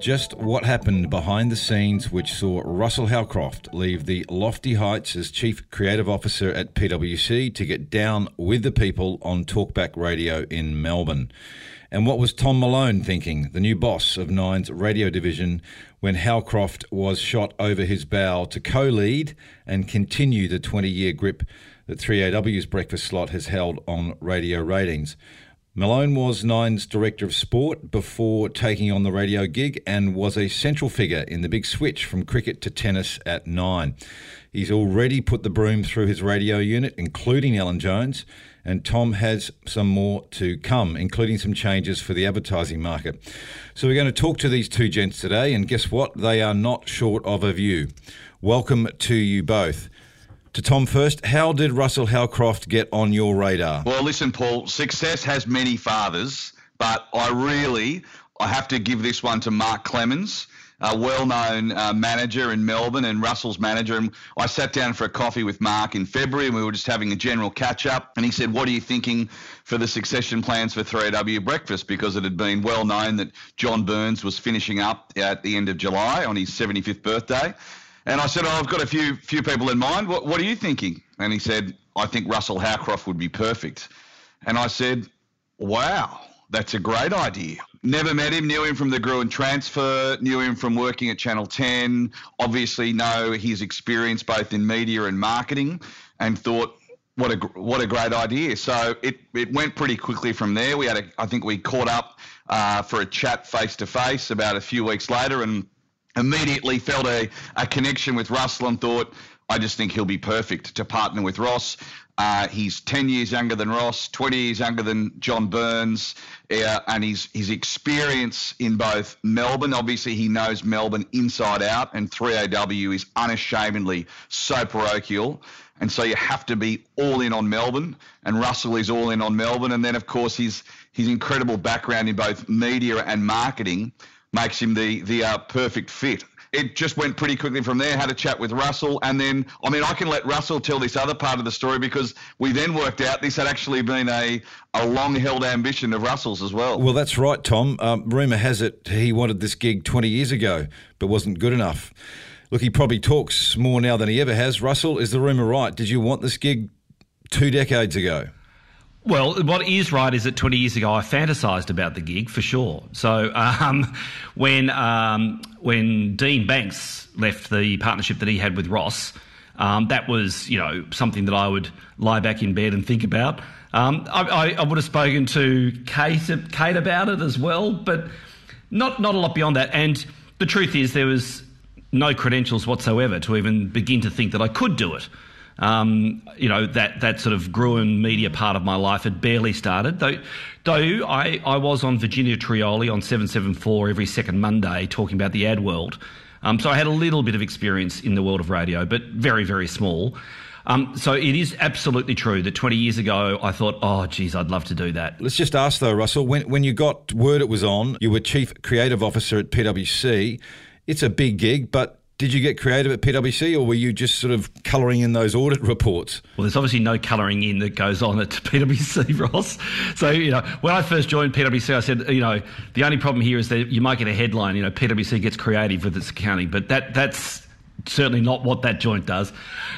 Just what happened behind the scenes, which saw Russell Howcroft leave the lofty heights as Chief Creative Officer at PwC to get down with the people on Talkback Radio in Melbourne. And what was Tom Malone thinking, the new boss of Nine's radio division, when Howcroft was shot over his bow to co lead and continue the 20 year grip that 3AW's breakfast slot has held on radio ratings? Malone was Nine's Director of Sport before taking on the radio gig and was a central figure in the big switch from cricket to tennis at Nine. He's already put the broom through his radio unit, including Alan Jones, and Tom has some more to come, including some changes for the advertising market. So we're going to talk to these two gents today, and guess what? They are not short of a view. Welcome to you both. To Tom first, how did Russell Howcroft get on your radar? Well, listen, Paul, success has many fathers, but I really I have to give this one to Mark Clemens a well-known uh, manager in Melbourne and Russell's manager. And I sat down for a coffee with Mark in February, and we were just having a general catch-up. And he said, "What are you thinking for the succession plans for 3AW Breakfast?" Because it had been well known that John Burns was finishing up at the end of July on his 75th birthday. And I said, "Oh, I've got a few few people in mind. What, what are you thinking?" And he said, "I think Russell Howcroft would be perfect." And I said, "Wow." That's a great idea. Never met him, knew him from the Gruen transfer, knew him from working at Channel 10, obviously know his experience both in media and marketing, and thought, what a what a great idea. So it, it went pretty quickly from there. We had a, I think we caught up uh, for a chat face to face about a few weeks later, and immediately felt a, a connection with Russell and thought, I just think he'll be perfect to partner with Ross. Uh, he's 10 years younger than Ross, 20 years younger than John Burns, uh, and his, his experience in both Melbourne, obviously he knows Melbourne inside out, and 3AW is unashamedly so parochial. And so you have to be all in on Melbourne, and Russell is all in on Melbourne. And then, of course, his, his incredible background in both media and marketing makes him the, the uh, perfect fit it just went pretty quickly from there. Had a chat with Russell, and then I mean, I can let Russell tell this other part of the story because we then worked out this had actually been a a long held ambition of Russell's as well. Well, that's right, Tom. Um, rumor has it he wanted this gig 20 years ago, but wasn't good enough. Look, he probably talks more now than he ever has. Russell, is the rumor right? Did you want this gig two decades ago? Well, what is right is that 20 years ago I fantasised about the gig for sure. So um, when um, when Dean Banks left the partnership that he had with Ross, um, that was you know something that I would lie back in bed and think about. Um, I, I, would have spoken to Kate, Kate about it as well, but not not a lot beyond that. And the truth is, there was no credentials whatsoever to even begin to think that I could do it. Um, you know, that, that sort of Gruen media part of my life had barely started. Though, though I, I was on Virginia Trioli on 774 every second Monday talking about the ad world. Um, so I had a little bit of experience in the world of radio, but very, very small. Um, so it is absolutely true that 20 years ago I thought, oh, geez, I'd love to do that. Let's just ask though, Russell, when, when you got word it was on, you were Chief Creative Officer at PwC. It's a big gig, but did you get creative at PwC or were you just sort of colouring in those audit reports? Well, there's obviously no colouring in that goes on at PwC, Ross. So, you know, when I first joined PwC, I said, you know, the only problem here is that you might get a headline, you know, PwC gets creative with its accounting, but that that's certainly not what that joint does.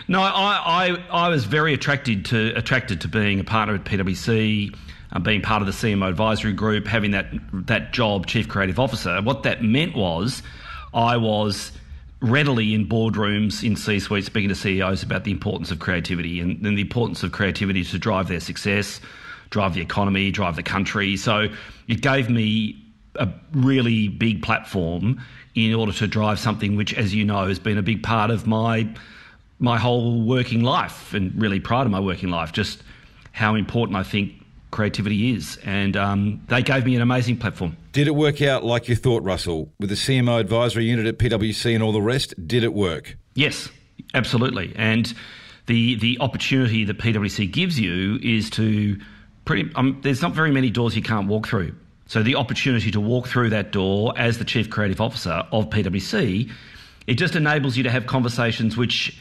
No, I, I, I was very attracted to attracted to being a partner at PwC. Uh, being part of the CMO advisory group, having that that job, chief creative officer. What that meant was, I was readily in boardrooms, in C suites, speaking to CEOs about the importance of creativity and, and, the importance of creativity to drive their success, drive the economy, drive the country. So it gave me a really big platform in order to drive something which, as you know, has been a big part of my my whole working life and really proud of my working life. Just how important I think creativity is. And um, they gave me an amazing platform. Did it work out like you thought, Russell? With the CMO advisory unit at PwC and all the rest, did it work? Yes, absolutely. And the the opportunity that PwC gives you is to pretty. Um, there's not very many doors you can't walk through. So the opportunity to walk through that door as the chief creative officer of PwC, it just enables you to have conversations which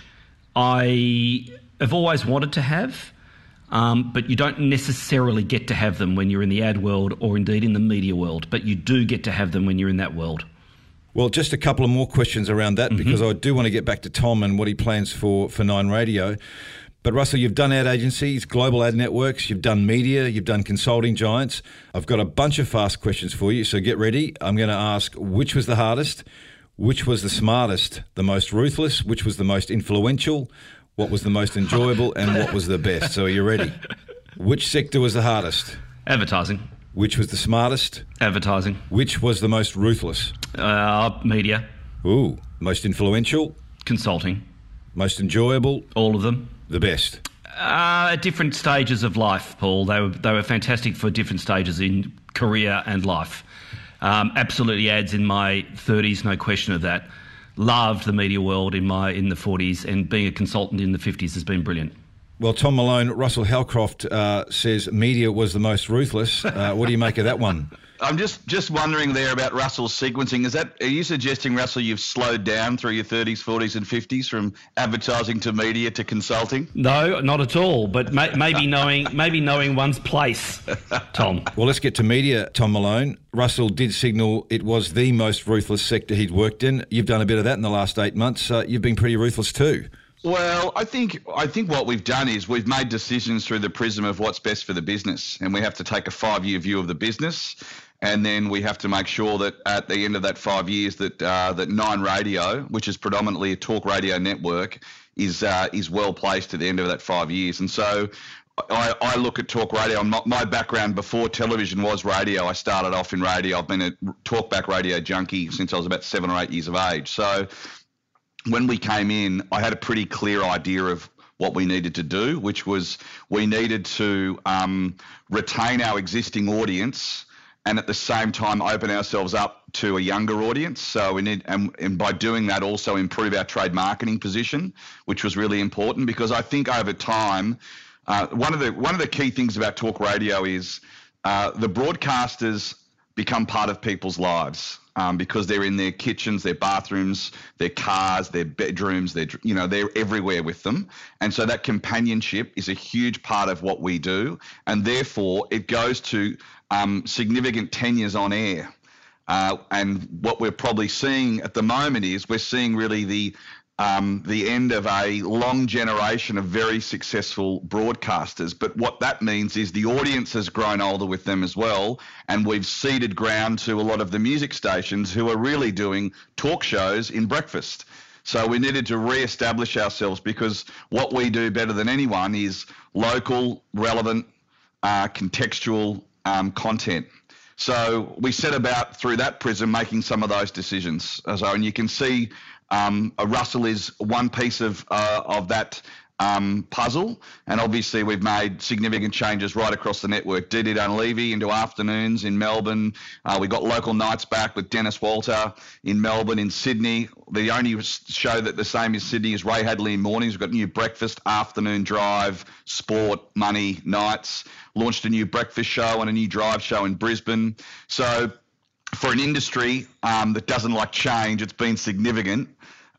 I have always wanted to have. Um, but you don't necessarily get to have them when you're in the ad world or indeed in the media world, but you do get to have them when you're in that world. Well, just a couple of more questions around that mm-hmm. because I do want to get back to Tom and what he plans for for Nine Radio. But Russell, you've done ad agencies, global ad networks, you've done media, you've done consulting giants. I've got a bunch of fast questions for you, so get ready. I'm going to ask which was the hardest, which was the smartest, the most ruthless, which was the most influential, what was the most enjoyable, and what was the best. So are you ready? Which sector was the hardest? Advertising. Which was the smartest? Advertising. Which was the most ruthless? Uh, media. Ooh. Most influential? Consulting. Most enjoyable? All of them. The best? Uh, at different stages of life, Paul. They were, they were fantastic for different stages in career and life. Um, absolutely ads in my 30s, no question of that. Loved the media world in my in the 40s, and being a consultant in the 50s has been brilliant. Well, Tom Malone, Russell Howcroft uh, says media was the most ruthless. Uh, what do you make of that one? I'm just just wondering there about Russell's sequencing. Is that are you suggesting Russell you've slowed down through your 30s, 40s, and 50s from advertising to media to consulting? No, not at all. But may, maybe knowing maybe knowing one's place, Tom. Well, let's get to media. Tom Malone. Russell did signal it was the most ruthless sector he'd worked in. You've done a bit of that in the last eight months. Uh, you've been pretty ruthless too. Well, I think I think what we've done is we've made decisions through the prism of what's best for the business, and we have to take a five-year view of the business, and then we have to make sure that at the end of that five years, that uh, that Nine Radio, which is predominantly a talk radio network, is uh, is well placed at the end of that five years, and so. I, I look at talk radio. My, my background before television was radio. I started off in radio. I've been a talkback radio junkie since I was about seven or eight years of age. So when we came in, I had a pretty clear idea of what we needed to do, which was we needed to um, retain our existing audience and at the same time open ourselves up to a younger audience. So we need, and, and by doing that, also improve our trade marketing position, which was really important because I think over time, uh, one of the one of the key things about talk radio is uh, the broadcasters become part of people's lives um, because they're in their kitchens, their bathrooms, their cars, their bedrooms. They're you know they're everywhere with them, and so that companionship is a huge part of what we do, and therefore it goes to um, significant tenures on air. Uh, and what we're probably seeing at the moment is we're seeing really the um, the end of a long generation of very successful broadcasters. But what that means is the audience has grown older with them as well, and we've ceded ground to a lot of the music stations who are really doing talk shows in breakfast. So we needed to re-establish ourselves because what we do better than anyone is local, relevant, uh, contextual um, content. So we set about through that prism making some of those decisions. So, and you can see um, Russell is one piece of uh, of that um, puzzle, and obviously we've made significant changes right across the network. Dee Dee Dunleavy into afternoons in Melbourne. Uh, we got local nights back with Denis Walter in Melbourne, in Sydney. The only show that the same as Sydney is Ray Hadley in mornings. We've got new breakfast, afternoon drive, sport, money, nights. Launched a new breakfast show and a new drive show in Brisbane. So for an industry um, that doesn't like change, it's been significant.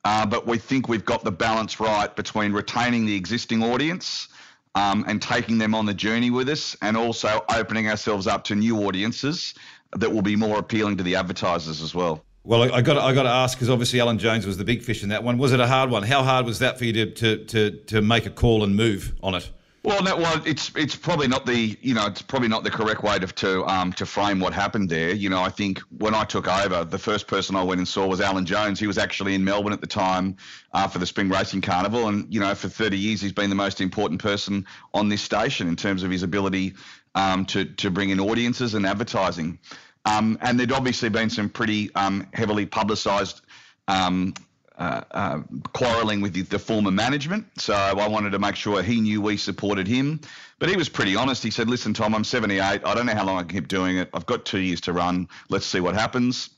Uh, but we think we've got the balance right between retaining the existing audience um, and taking them on the journey with us, and also opening ourselves up to new audiences that will be more appealing to the advertisers as well. Well, I got I got to ask because obviously Alan Jones was the big fish in that one. Was it a hard one? How hard was that for you to to to, to make a call and move on it? Well, no, it's it's probably not the you know it's probably not the correct way to to um to frame what happened there. You know, I think when I took over, the first person I went and saw was Alan Jones. He was actually in Melbourne at the time uh, for the Spring Racing Carnival, and you know, for 30 years he's been the most important person on this station in terms of his ability um, to to bring in audiences and advertising. Um, and there'd obviously been some pretty um, heavily publicised um, uh, uh, quarrelling with the, the, former management. So I wanted to make sure he knew we supported him. But he was pretty honest. He said, "Listen, Tom, I'm 78. I don't know how long I can keep doing it. I've got two years to run. Let's see what happens."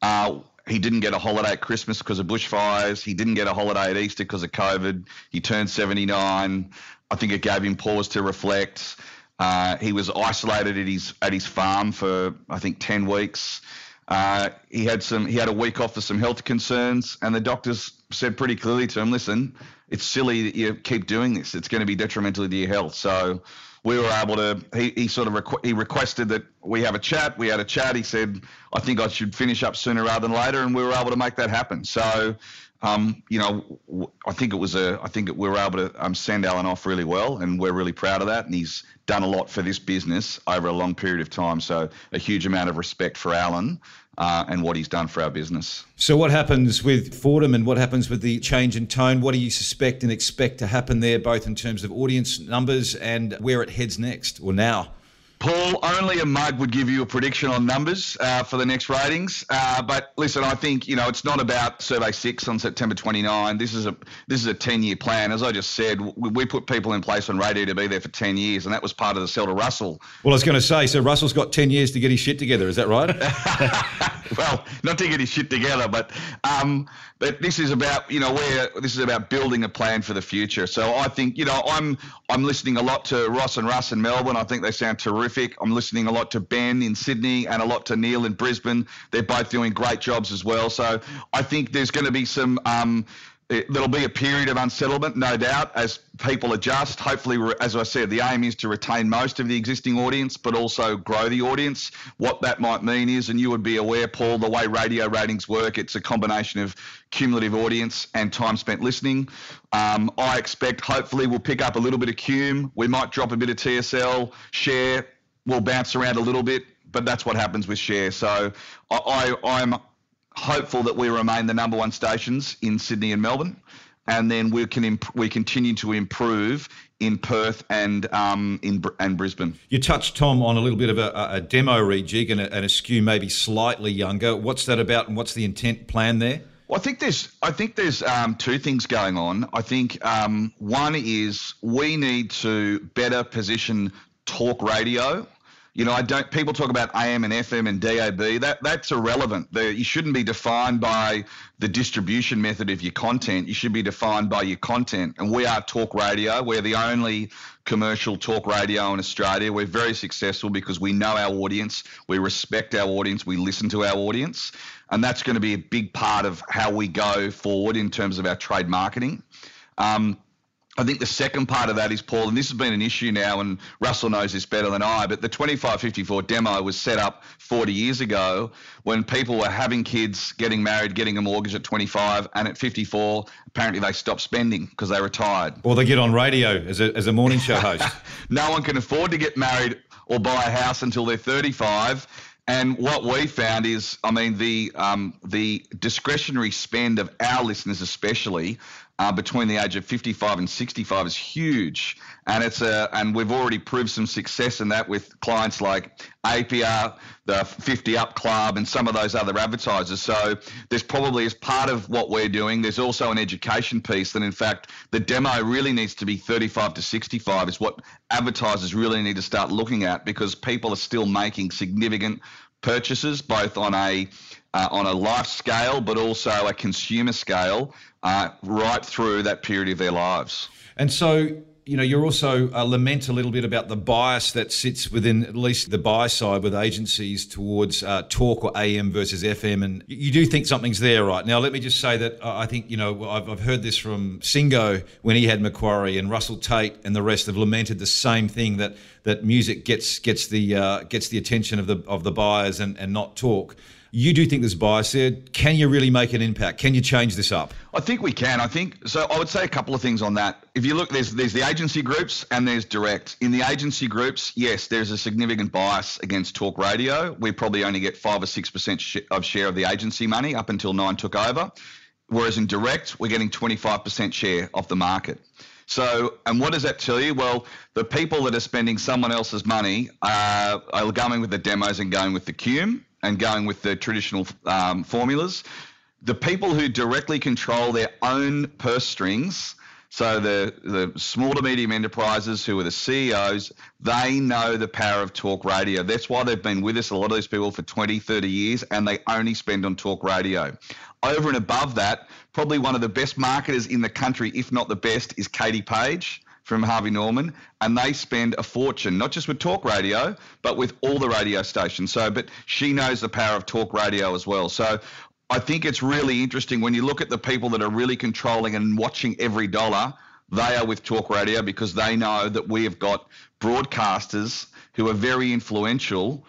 Uh, he didn't get a holiday at Christmas because of bushfires. He didn't get a holiday at Easter because of COVID. He turned 79. I think it gave him pause to reflect. Uh, he was isolated at his at his farm for I think 10 weeks. Uh, he had some he had a week off for some health concerns, and the doctors said pretty clearly to him, "Listen, it's silly that you keep doing this. It's going to be detrimental to your health." So we were able to. He, he sort of requ- he requested that we have a chat. We had a chat. He said, "I think I should finish up sooner rather than later," and we were able to make that happen. So, um, you know, I think it was a. I think we were able to um, send Alan off really well, and we're really proud of that. And he's done a lot for this business over a long period of time. So, a huge amount of respect for Alan uh, and what he's done for our business. So, what happens with Fordham and what happens with the change in tone? What do you suspect and expect to happen there, both in terms of audience numbers and where it heads next or now? Paul, only a mug would give you a prediction on numbers uh, for the next ratings. Uh, but listen, I think you know it's not about Survey Six on September 29. This is a this is a 10 year plan. As I just said, we, we, put people in place on radio to be there for 10 years, and that was part of the sell to Russell. Well, I was going to say, so Russell's got 10 years to get his shit together. Is that right? well, not to get his shit together, but um, but this is about you know where this is about building a plan for the future. So I think you know I'm I'm listening a lot to Ross and Russ in Melbourne. I think they sound terrific. I'm listening a lot to Ben in Sydney and a lot to Neil in Brisbane. They're both doing great jobs as well. So I think there's going to be some. Um, there'll be a period of unsettlement, no doubt, as people adjust. Hopefully, as I said, the aim is to retain most of the existing audience, but also grow the audience. What that might mean is, and you would be aware, Paul, the way radio ratings work, it's a combination of cumulative audience and time spent listening. Um, I expect, hopefully, we'll pick up a little bit of cum. We might drop a bit of TSL, share, We'll bounce around a little bit, but that's what happens with share. So I, I, I'm hopeful that we remain the number one stations in Sydney and Melbourne, and then we can imp- we continue to improve in Perth and um, in and Brisbane. You touched Tom on a little bit of a, a demo rejig and a, and a skew maybe slightly younger. What's that about, and what's the intent plan there? Well, I think there's I think there's um, two things going on. I think um, one is we need to better position talk radio you know, I don't. People talk about AM and FM and DAB. That that's irrelevant. You shouldn't be defined by the distribution method of your content. You should be defined by your content. And we are talk radio. We're the only commercial talk radio in Australia. We're very successful because we know our audience, we respect our audience, we listen to our audience, and that's going to be a big part of how we go forward in terms of our trade marketing. Um, I think the second part of that is, Paul, and this has been an issue now, and Russell knows this better than I, but the 2554 demo was set up 40 years ago when people were having kids, getting married, getting a mortgage at 25, and at 54, apparently they stopped spending because they retired. Or they get on radio as a, as a morning show host. no one can afford to get married or buy a house until they're 35. And what we found is, I mean, the um, the discretionary spend of our listeners, especially, uh, between the age of 55 and 65 is huge, and it's a and we've already proved some success in that with clients like APR, the 50 Up Club, and some of those other advertisers. So there's probably as part of what we're doing, there's also an education piece that in fact the demo really needs to be 35 to 65 is what advertisers really need to start looking at because people are still making significant purchases both on a uh, on a life scale, but also a consumer scale, uh, right through that period of their lives. And so, you know, you're also uh, lament a little bit about the bias that sits within at least the buy side with agencies towards uh, talk or AM versus FM, and you do think something's there, right? Now, let me just say that I think you know I've, I've heard this from Singo when he had Macquarie, and Russell Tate and the rest have lamented the same thing that that music gets gets the uh, gets the attention of the of the buyers and, and not talk. You do think there's bias there. Can you really make an impact? Can you change this up? I think we can. I think so. I would say a couple of things on that. If you look, there's there's the agency groups and there's direct. In the agency groups, yes, there's a significant bias against talk radio. We probably only get five or six percent of share of the agency money up until Nine took over, whereas in direct, we're getting 25% share of the market. So, and what does that tell you? Well, the people that are spending someone else's money uh, are going with the demos and going with the cum and going with the traditional um, formulas. the people who directly control their own purse strings so the, the small to medium enterprises who are the CEOs, they know the power of talk radio. That's why they've been with us, a lot of these people, for 20, 30 years, and they only spend on talk radio. Over and above that, probably one of the best marketers in the country, if not the best, is Katie Page from Harvey Norman, and they spend a fortune, not just with talk radio, but with all the radio stations. So, but she knows the power of talk radio as well. So I think it's really interesting when you look at the people that are really controlling and watching every dollar. They are with talk radio because they know that we have got broadcasters who are very influential.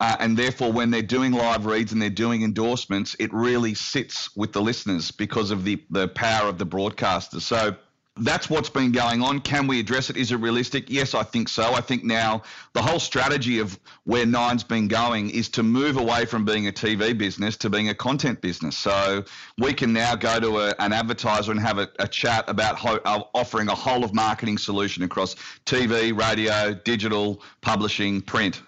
Uh, and therefore, when they're doing live reads and they're doing endorsements, it really sits with the listeners because of the, the power of the broadcasters. So that's what's been going on. Can we address it? Is it realistic? Yes, I think so. I think now the whole strategy of where Nine's been going is to move away from being a TV business to being a content business. So we can now go to a, an advertiser and have a, a chat about ho- uh, offering a whole of marketing solution across TV, radio, digital, publishing, print.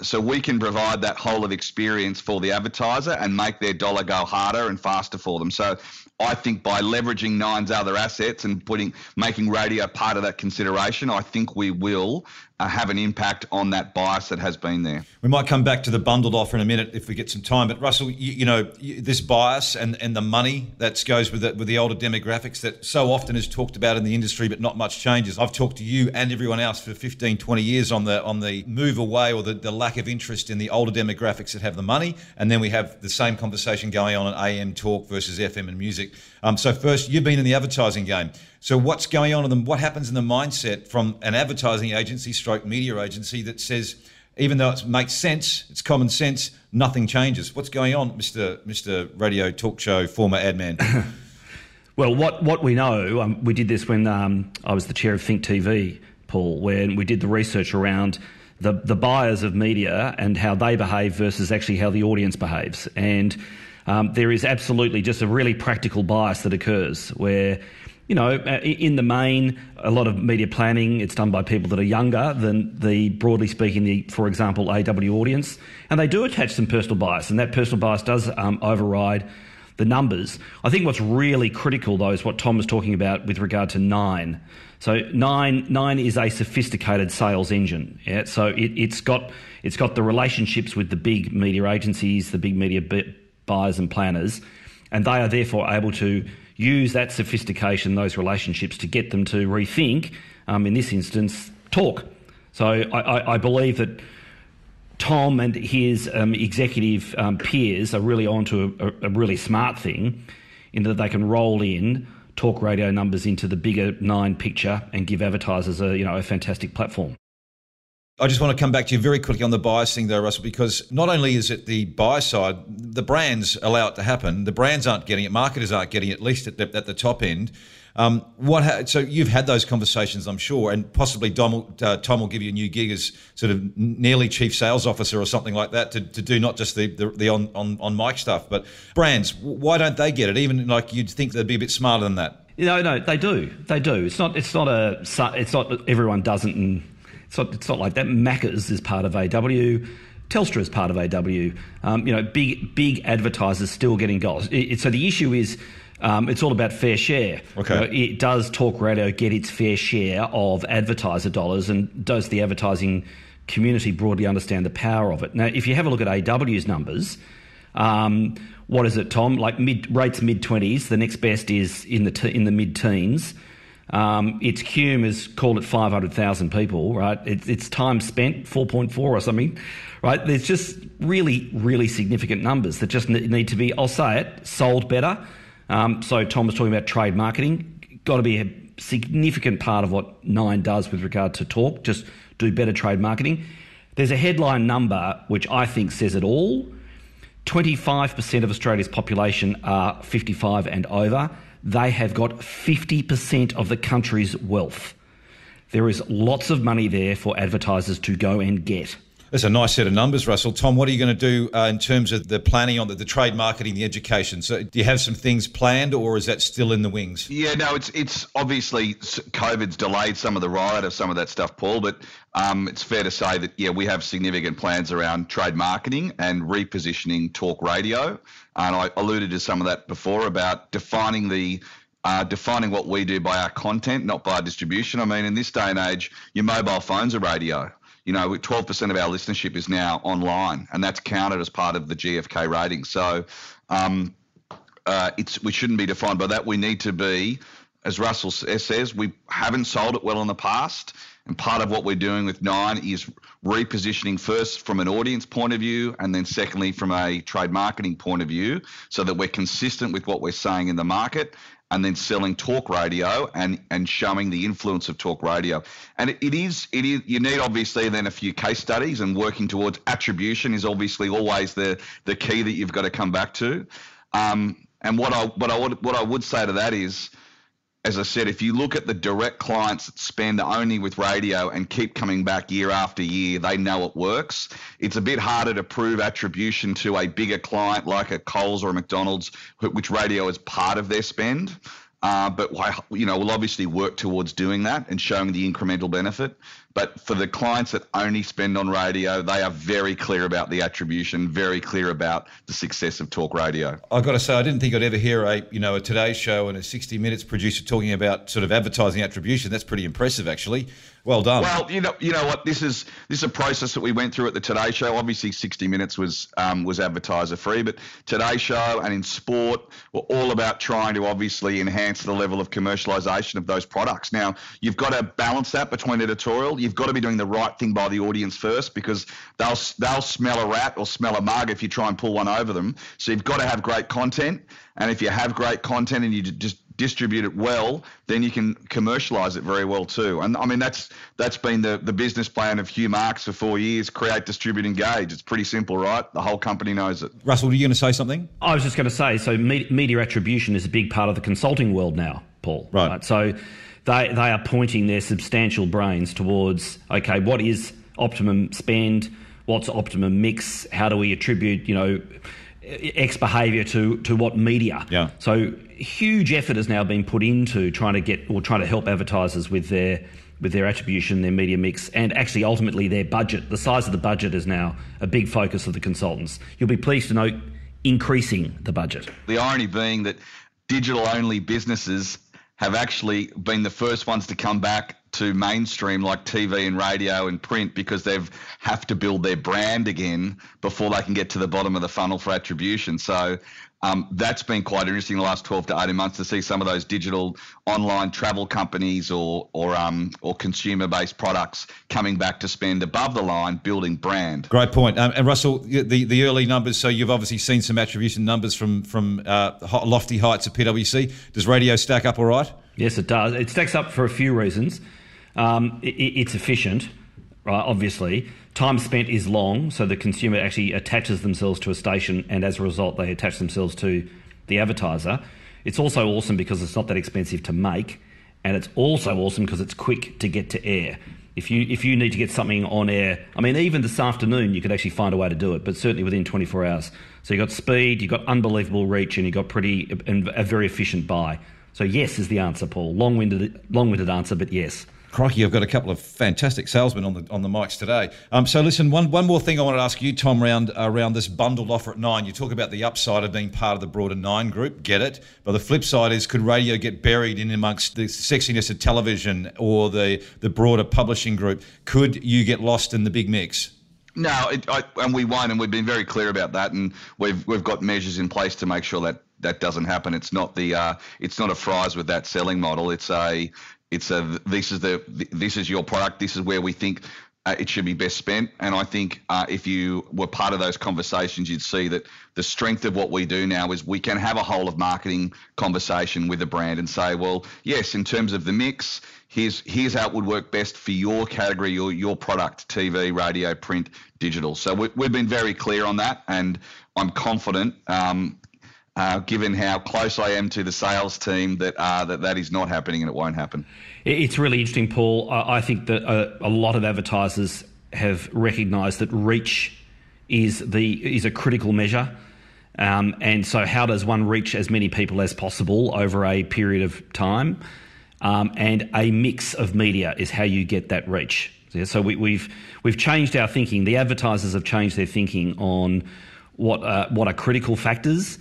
So we can provide that whole of experience for the advertiser and make their dollar go harder and faster for them. So I think by leveraging Nine's other assets and putting making radio part of that consideration, I think we will have an impact on that bias that has been there. We might come back to the bundled offer in a minute if we get some time. But Russell, you, you know this bias and, and the money that goes with the, with the older demographics that so often is talked about in the industry, but not much changes. I've talked to you and everyone else for 15, 20 years on the on the move away or the, the lack of interest in the older demographics that have the money, and then we have the same conversation going on at AM talk versus FM and music. Um, so first, you've been in the advertising game. So what's going on in them? What happens in the mindset from an advertising agency, stroke media agency that says, even though it makes sense, it's common sense, nothing changes. What's going on, Mister Mister Radio Talk Show former ad man? well, what what we know, um, we did this when um, I was the chair of Think TV, Paul, when we did the research around the the buyers of media and how they behave versus actually how the audience behaves, and um, there is absolutely just a really practical bias that occurs where you know, uh, in the main, a lot of media planning, it's done by people that are younger than the, broadly speaking, the, for example, AW audience. And they do attach some personal bias, and that personal bias does um, override the numbers. I think what's really critical, though, is what Tom was talking about with regard to Nine. So Nine, Nine is a sophisticated sales engine. Yeah? So it, has got, it's got the relationships with the big media agencies, the big media buyers and planners, and they are therefore able to use that sophistication, those relationships, to get them to rethink, um, in this instance, talk. So I, I, I believe that Tom and his um, executive um, peers are really onto a, a, really smart thing in that they can roll in talk radio numbers into the bigger nine picture and give advertisers a you know a fantastic platform. I just want to come back to you very quickly on the bias thing, though, Russell, because not only is it the buy side, the brands allow it to happen. The brands aren't getting it, marketers aren't getting it, at least at the, at the top end. Um, what ha- so you've had those conversations, I'm sure, and possibly Tom will, uh, Tom will give you a new gig as sort of nearly chief sales officer or something like that to, to do not just the, the, the on, on, on mic stuff, but brands. Why don't they get it? Even like you'd think they'd be a bit smarter than that. No, no, they do. They do. It's not. It's not a. It's not. Everyone doesn't. And it's not, it's not like that. Macca's is part of AW. Telstra is part of AW. Um, you know, big big advertisers still getting goals. It, it, so the issue is. Um, it's all about fair share. Okay. You know, it does talk radio get its fair share of advertiser dollars, and does the advertising community broadly understand the power of it? Now, if you have a look at AW's numbers, um, what is it, Tom? Like mid rates mid twenties. The next best is in the t- in the mid teens. Um, its cume is called at 500,000 people, right? It's, it's time spent, 4.4 or something, right? There's just really, really significant numbers that just need to be, I'll say it, sold better. Um, so Tom was talking about trade marketing. Got to be a significant part of what Nine does with regard to talk, just do better trade marketing. There's a headline number which I think says it all. 25% of Australia's population are 55 and over they have got 50% of the country's wealth. There is lots of money there for advertisers to go and get. That's a nice set of numbers, Russell. Tom, what are you going to do uh, in terms of the planning on the, the, trade marketing, the education? So, do you have some things planned, or is that still in the wings? Yeah, no, it's it's obviously COVID's delayed some of the riot of some of that stuff, Paul. But um, it's fair to say that yeah, we have significant plans around trade marketing and repositioning talk radio. And I alluded to some of that before about defining the uh, defining what we do by our content, not by our distribution. I mean, in this day and age, your mobile phone's a radio you know, 12% of our listenership is now online, and that's counted as part of the GFK rating. So um, uh, it's we shouldn't be defined by that. We need to be, as Russell says, we haven't sold it well in the past. And part of what we're doing with Nine is repositioning first from an audience point of view, and then secondly from a trade marketing point of view, so that we're consistent with what we're saying in the market and then selling talk radio and and showing the influence of talk radio. And it, it is it is you need obviously then a few case studies and working towards attribution is obviously always the the key that you've got to come back to. Um, and what I what I would what I would say to that is as I said, if you look at the direct clients that spend only with radio and keep coming back year after year, they know it works. It's a bit harder to prove attribution to a bigger client like a Coles or a McDonald's, which radio is part of their spend. Uh, but you know, we'll obviously work towards doing that and showing the incremental benefit. But for the clients that only spend on radio, they are very clear about the attribution, very clear about the success of talk radio. I've got to say, I didn't think I'd ever hear a you know a Today Show and a 60 Minutes producer talking about sort of advertising attribution. That's pretty impressive, actually. Well done. Well, you know, you know what? This is this is a process that we went through at the Today Show. Obviously, 60 Minutes was um, was advertiser free, but Today Show and in sport were all about trying to obviously enhance the level of commercialisation of those products. Now, you've got to balance that between editorial. You've got to be doing the right thing by the audience first because they'll they'll smell a rat or smell a mug if you try and pull one over them. So you've got to have great content, and if you have great content and you just distribute it well, then you can commercialize it very well too. And I mean that's that's been the the business plan of Hugh Marks for four years: create, distribute, engage. It's pretty simple, right? The whole company knows it. Russell, are you going to say something? I was just going to say, so media attribution is a big part of the consulting world now, Paul. Right. right? So they they are pointing their substantial brains towards okay, what is optimum spend? What's optimum mix? How do we attribute, you know, X behaviour to to what media? Yeah. So huge effort has now been put into trying to get or trying to help advertisers with their with their attribution, their media mix, and actually ultimately their budget. The size of the budget is now a big focus of the consultants. You'll be pleased to note increasing the budget. The irony being that digital only businesses have actually been the first ones to come back to mainstream like TV and radio and print because they've have to build their brand again before they can get to the bottom of the funnel for attribution. So um, that's been quite interesting the last 12 to 18 months to see some of those digital online travel companies or or um, or consumer based products coming back to spend above the line building brand. Great point. Um, and Russell, the the early numbers. So you've obviously seen some attribution numbers from from uh, lofty heights at PwC. Does radio stack up all right? Yes, it does. It stacks up for a few reasons. Um, it, it's efficient, right? Obviously, time spent is long, so the consumer actually attaches themselves to a station, and as a result, they attach themselves to the advertiser. It's also awesome because it's not that expensive to make, and it's also awesome because it's quick to get to air. If you if you need to get something on air, I mean, even this afternoon you could actually find a way to do it, but certainly within 24 hours. So you got speed, you got unbelievable reach, and you got pretty and a very efficient buy. So yes is the answer, Paul. Long-winded, long-winded answer, but yes. Crikey, I've got a couple of fantastic salesmen on the on the mics today. Um, so listen, one one more thing I want to ask you, Tom, around around this bundled offer at nine. You talk about the upside of being part of the broader nine group, get it. But the flip side is, could radio get buried in amongst the sexiness of television or the the broader publishing group? Could you get lost in the big mix? No, it, I, and we won't, and we've been very clear about that, and we've we've got measures in place to make sure that that doesn't happen. It's not the uh, it's not a fries with that selling model. It's a it's a this is the this is your product. This is where we think uh, it should be best spent. And I think uh, if you were part of those conversations, you'd see that the strength of what we do now is we can have a whole of marketing conversation with a brand and say, well, yes, in terms of the mix, here's here's how it would work best for your category, your your product, TV, radio, print, digital. So we, have been very clear on that, and I'm confident. Um, uh, given how close I am to the sales team, that uh, that that is not happening and it won't happen. It's really interesting, Paul. I think that a, a lot of advertisers have recognised that reach is the is a critical measure. Um, and so, how does one reach as many people as possible over a period of time? Um, and a mix of media is how you get that reach. So we, we've we've changed our thinking. The advertisers have changed their thinking on what uh, what are critical factors.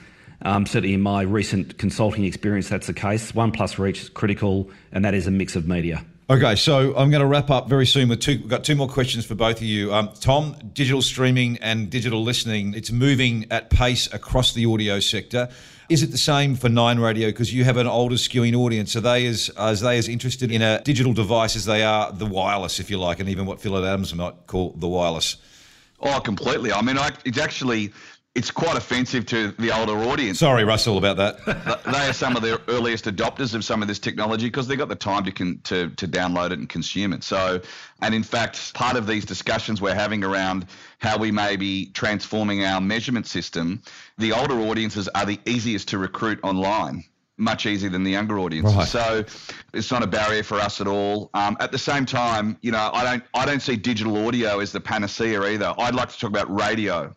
Um, certainly, in my recent consulting experience, that's the case. One plus reach is critical, and that is a mix of media. Okay, so I'm going to wrap up very soon with two. We've got two more questions for both of you. Um, Tom, digital streaming and digital listening, it's moving at pace across the audio sector. Is it the same for Nine Radio? Because you have an older skewing audience. Are they as as they as interested in a digital device as they are the wireless, if you like, and even what Phil Adams might call the wireless? Oh, completely. I mean, I, it's actually it's quite offensive to the older audience. Sorry, Russell, about that. they are some of the earliest adopters of some of this technology because they've got the time to, con- to to download it and consume it. So, and in fact, part of these discussions we're having around how we may be transforming our measurement system, the older audiences are the easiest to recruit online much easier than the younger audiences. Right. So it's not a barrier for us at all. Um, at the same time, you know, I don't I don't see digital audio as the panacea either. I'd like to talk about radio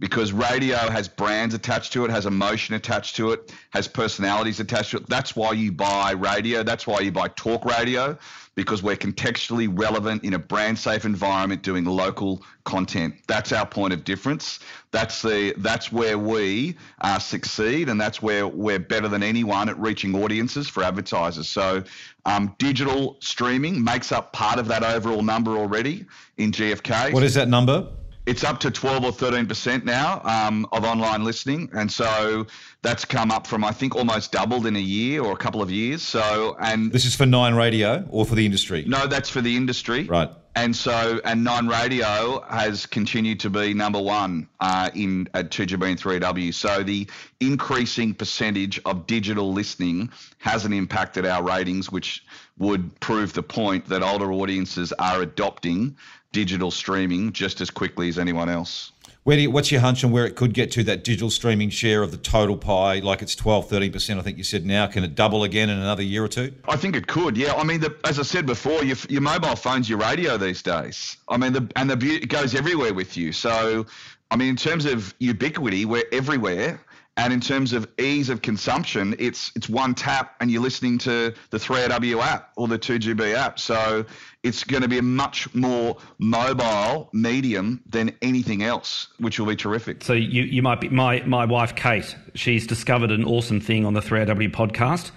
because radio has brands attached to it, has emotion attached to it, has personalities attached to it. That's why you buy radio. That's why you buy talk radio because we're contextually relevant in a brand safe environment doing local content. That's our point of difference. That's the that's where we uh, succeed, and that's where we're better than anyone at reaching audiences for advertisers. So, um, digital streaming makes up part of that overall number already in GFK. What is that number? It's up to 12 or 13 percent now um, of online listening, and so that's come up from I think almost doubled in a year or a couple of years. So, and this is for Nine Radio or for the industry? No, that's for the industry. Right. And so, and Nine Radio has continued to be number one uh, in at 2GB and 3W. So the increasing percentage of digital listening hasn't impacted our ratings, which would prove the point that older audiences are adopting digital streaming just as quickly as anyone else. Where do you, what's your hunch on where it could get to that digital streaming share of the total pie? Like it's 12, 13%, I think you said now. Can it double again in another year or two? I think it could, yeah. I mean, the, as I said before, your, your mobile phone's your radio these days. I mean, the, and the, it goes everywhere with you. So, I mean, in terms of ubiquity, we're everywhere. And in terms of ease of consumption, it's it's one tap and you're listening to the 3AW app or the 2GB app. So it's going to be a much more mobile medium than anything else, which will be terrific. So you, you might be my my wife Kate. She's discovered an awesome thing on the 3AW podcast.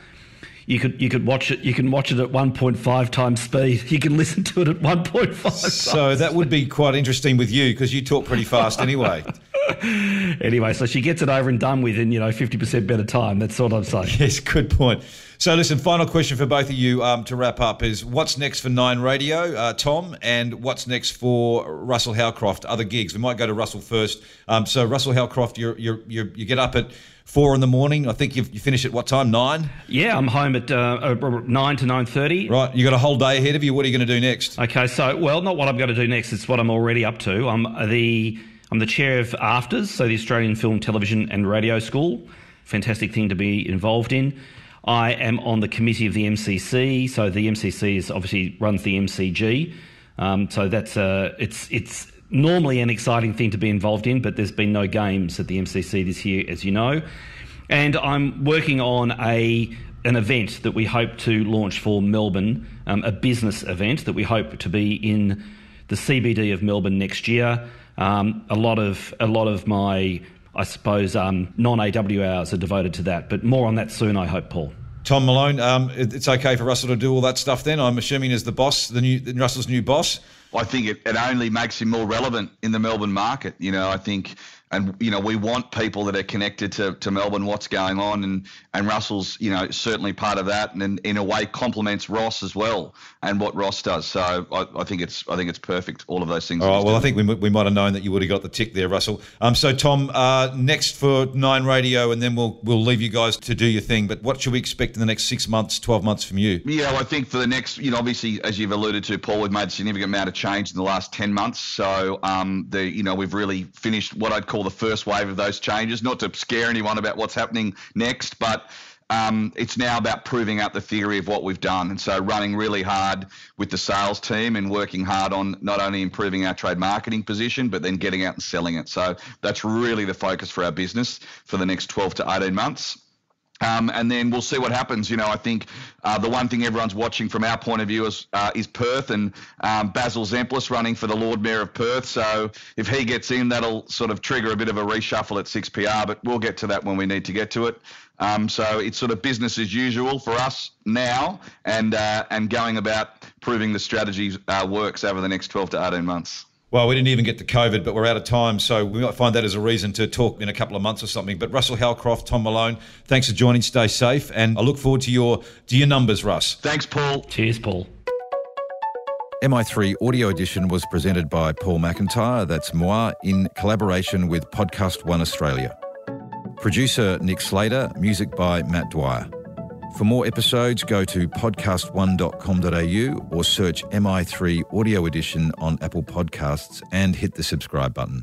You could you could watch it. You can watch it at 1.5 times speed. You can listen to it at 1.5. So that would be quite interesting with you because you talk pretty fast anyway. anyway, so she gets it over and done with in you know 50% better time. That's what I'm saying. Yes, good point. So, listen, final question for both of you um, to wrap up is what's next for Nine Radio, uh, Tom, and what's next for Russell Howcroft, other gigs? We might go to Russell first. Um, so, Russell Howcroft, you you you get up at four in the morning. I think you finish at what time? Nine. Yeah, I'm home at uh, nine to nine thirty. Right, you got a whole day ahead of you. What are you going to do next? Okay, so well, not what I'm going to do next. It's what I'm already up to. I'm the I'm the chair of AFTRS, so the Australian Film, Television and Radio School. Fantastic thing to be involved in. I am on the committee of the MCC, so the MCC is obviously runs the MCG. Um, so that's uh, it's it's normally an exciting thing to be involved in, but there's been no games at the MCC this year, as you know. And I'm working on a an event that we hope to launch for Melbourne, um, a business event that we hope to be in the CBD of Melbourne next year. Um, a lot of a lot of my I suppose um, non AW hours are devoted to that. But more on that soon, I hope, Paul. Tom Malone, um, it's okay for Russell to do all that stuff. Then I'm assuming as the boss, the new Russell's new boss. I think it, it only makes him more relevant in the Melbourne market. You know, I think and you know we want people that are connected to, to Melbourne, what's going on, and and Russell's you know certainly part of that, and in, in a way complements Ross as well and what Ross does. So I, I think it's I think it's perfect. All of those things. All right. Well. I think we, we might have known that you would have got the tick there, Russell. Um. So Tom, uh, next for Nine Radio, and then we'll we'll leave you guys to do your thing. But what should we expect in the next six months, twelve months from you? Yeah, well, I think for the next, you know, obviously as you've alluded to, Paul, we've made a significant amount of change in the last ten months. So um, the you know we've really finished what I'd call the first wave of those changes. Not to scare anyone about what's happening next, but um, it's now about proving out the theory of what we've done. And so running really hard with the sales team and working hard on not only improving our trade marketing position, but then getting out and selling it. So that's really the focus for our business for the next 12 to 18 months. Um, and then we'll see what happens. You know, I think uh, the one thing everyone's watching from our point of view is uh, is Perth and um, Basil Zempilas running for the Lord Mayor of Perth. So if he gets in, that'll sort of trigger a bit of a reshuffle at 6PR. But we'll get to that when we need to get to it. Um, so it's sort of business as usual for us now, and uh, and going about proving the strategy uh, works over the next 12 to 18 months. Well, we didn't even get to COVID, but we're out of time. So we might find that as a reason to talk in a couple of months or something. But Russell Howcroft, Tom Malone, thanks for joining. Stay safe. And I look forward to your to your numbers, Russ. Thanks, Paul. Cheers, Paul. MI3 Audio Edition was presented by Paul McIntyre, that's moi, in collaboration with Podcast One Australia. Producer Nick Slater, music by Matt Dwyer. For more episodes, go to podcast1.com.au or search MI3 Audio Edition on Apple Podcasts and hit the subscribe button.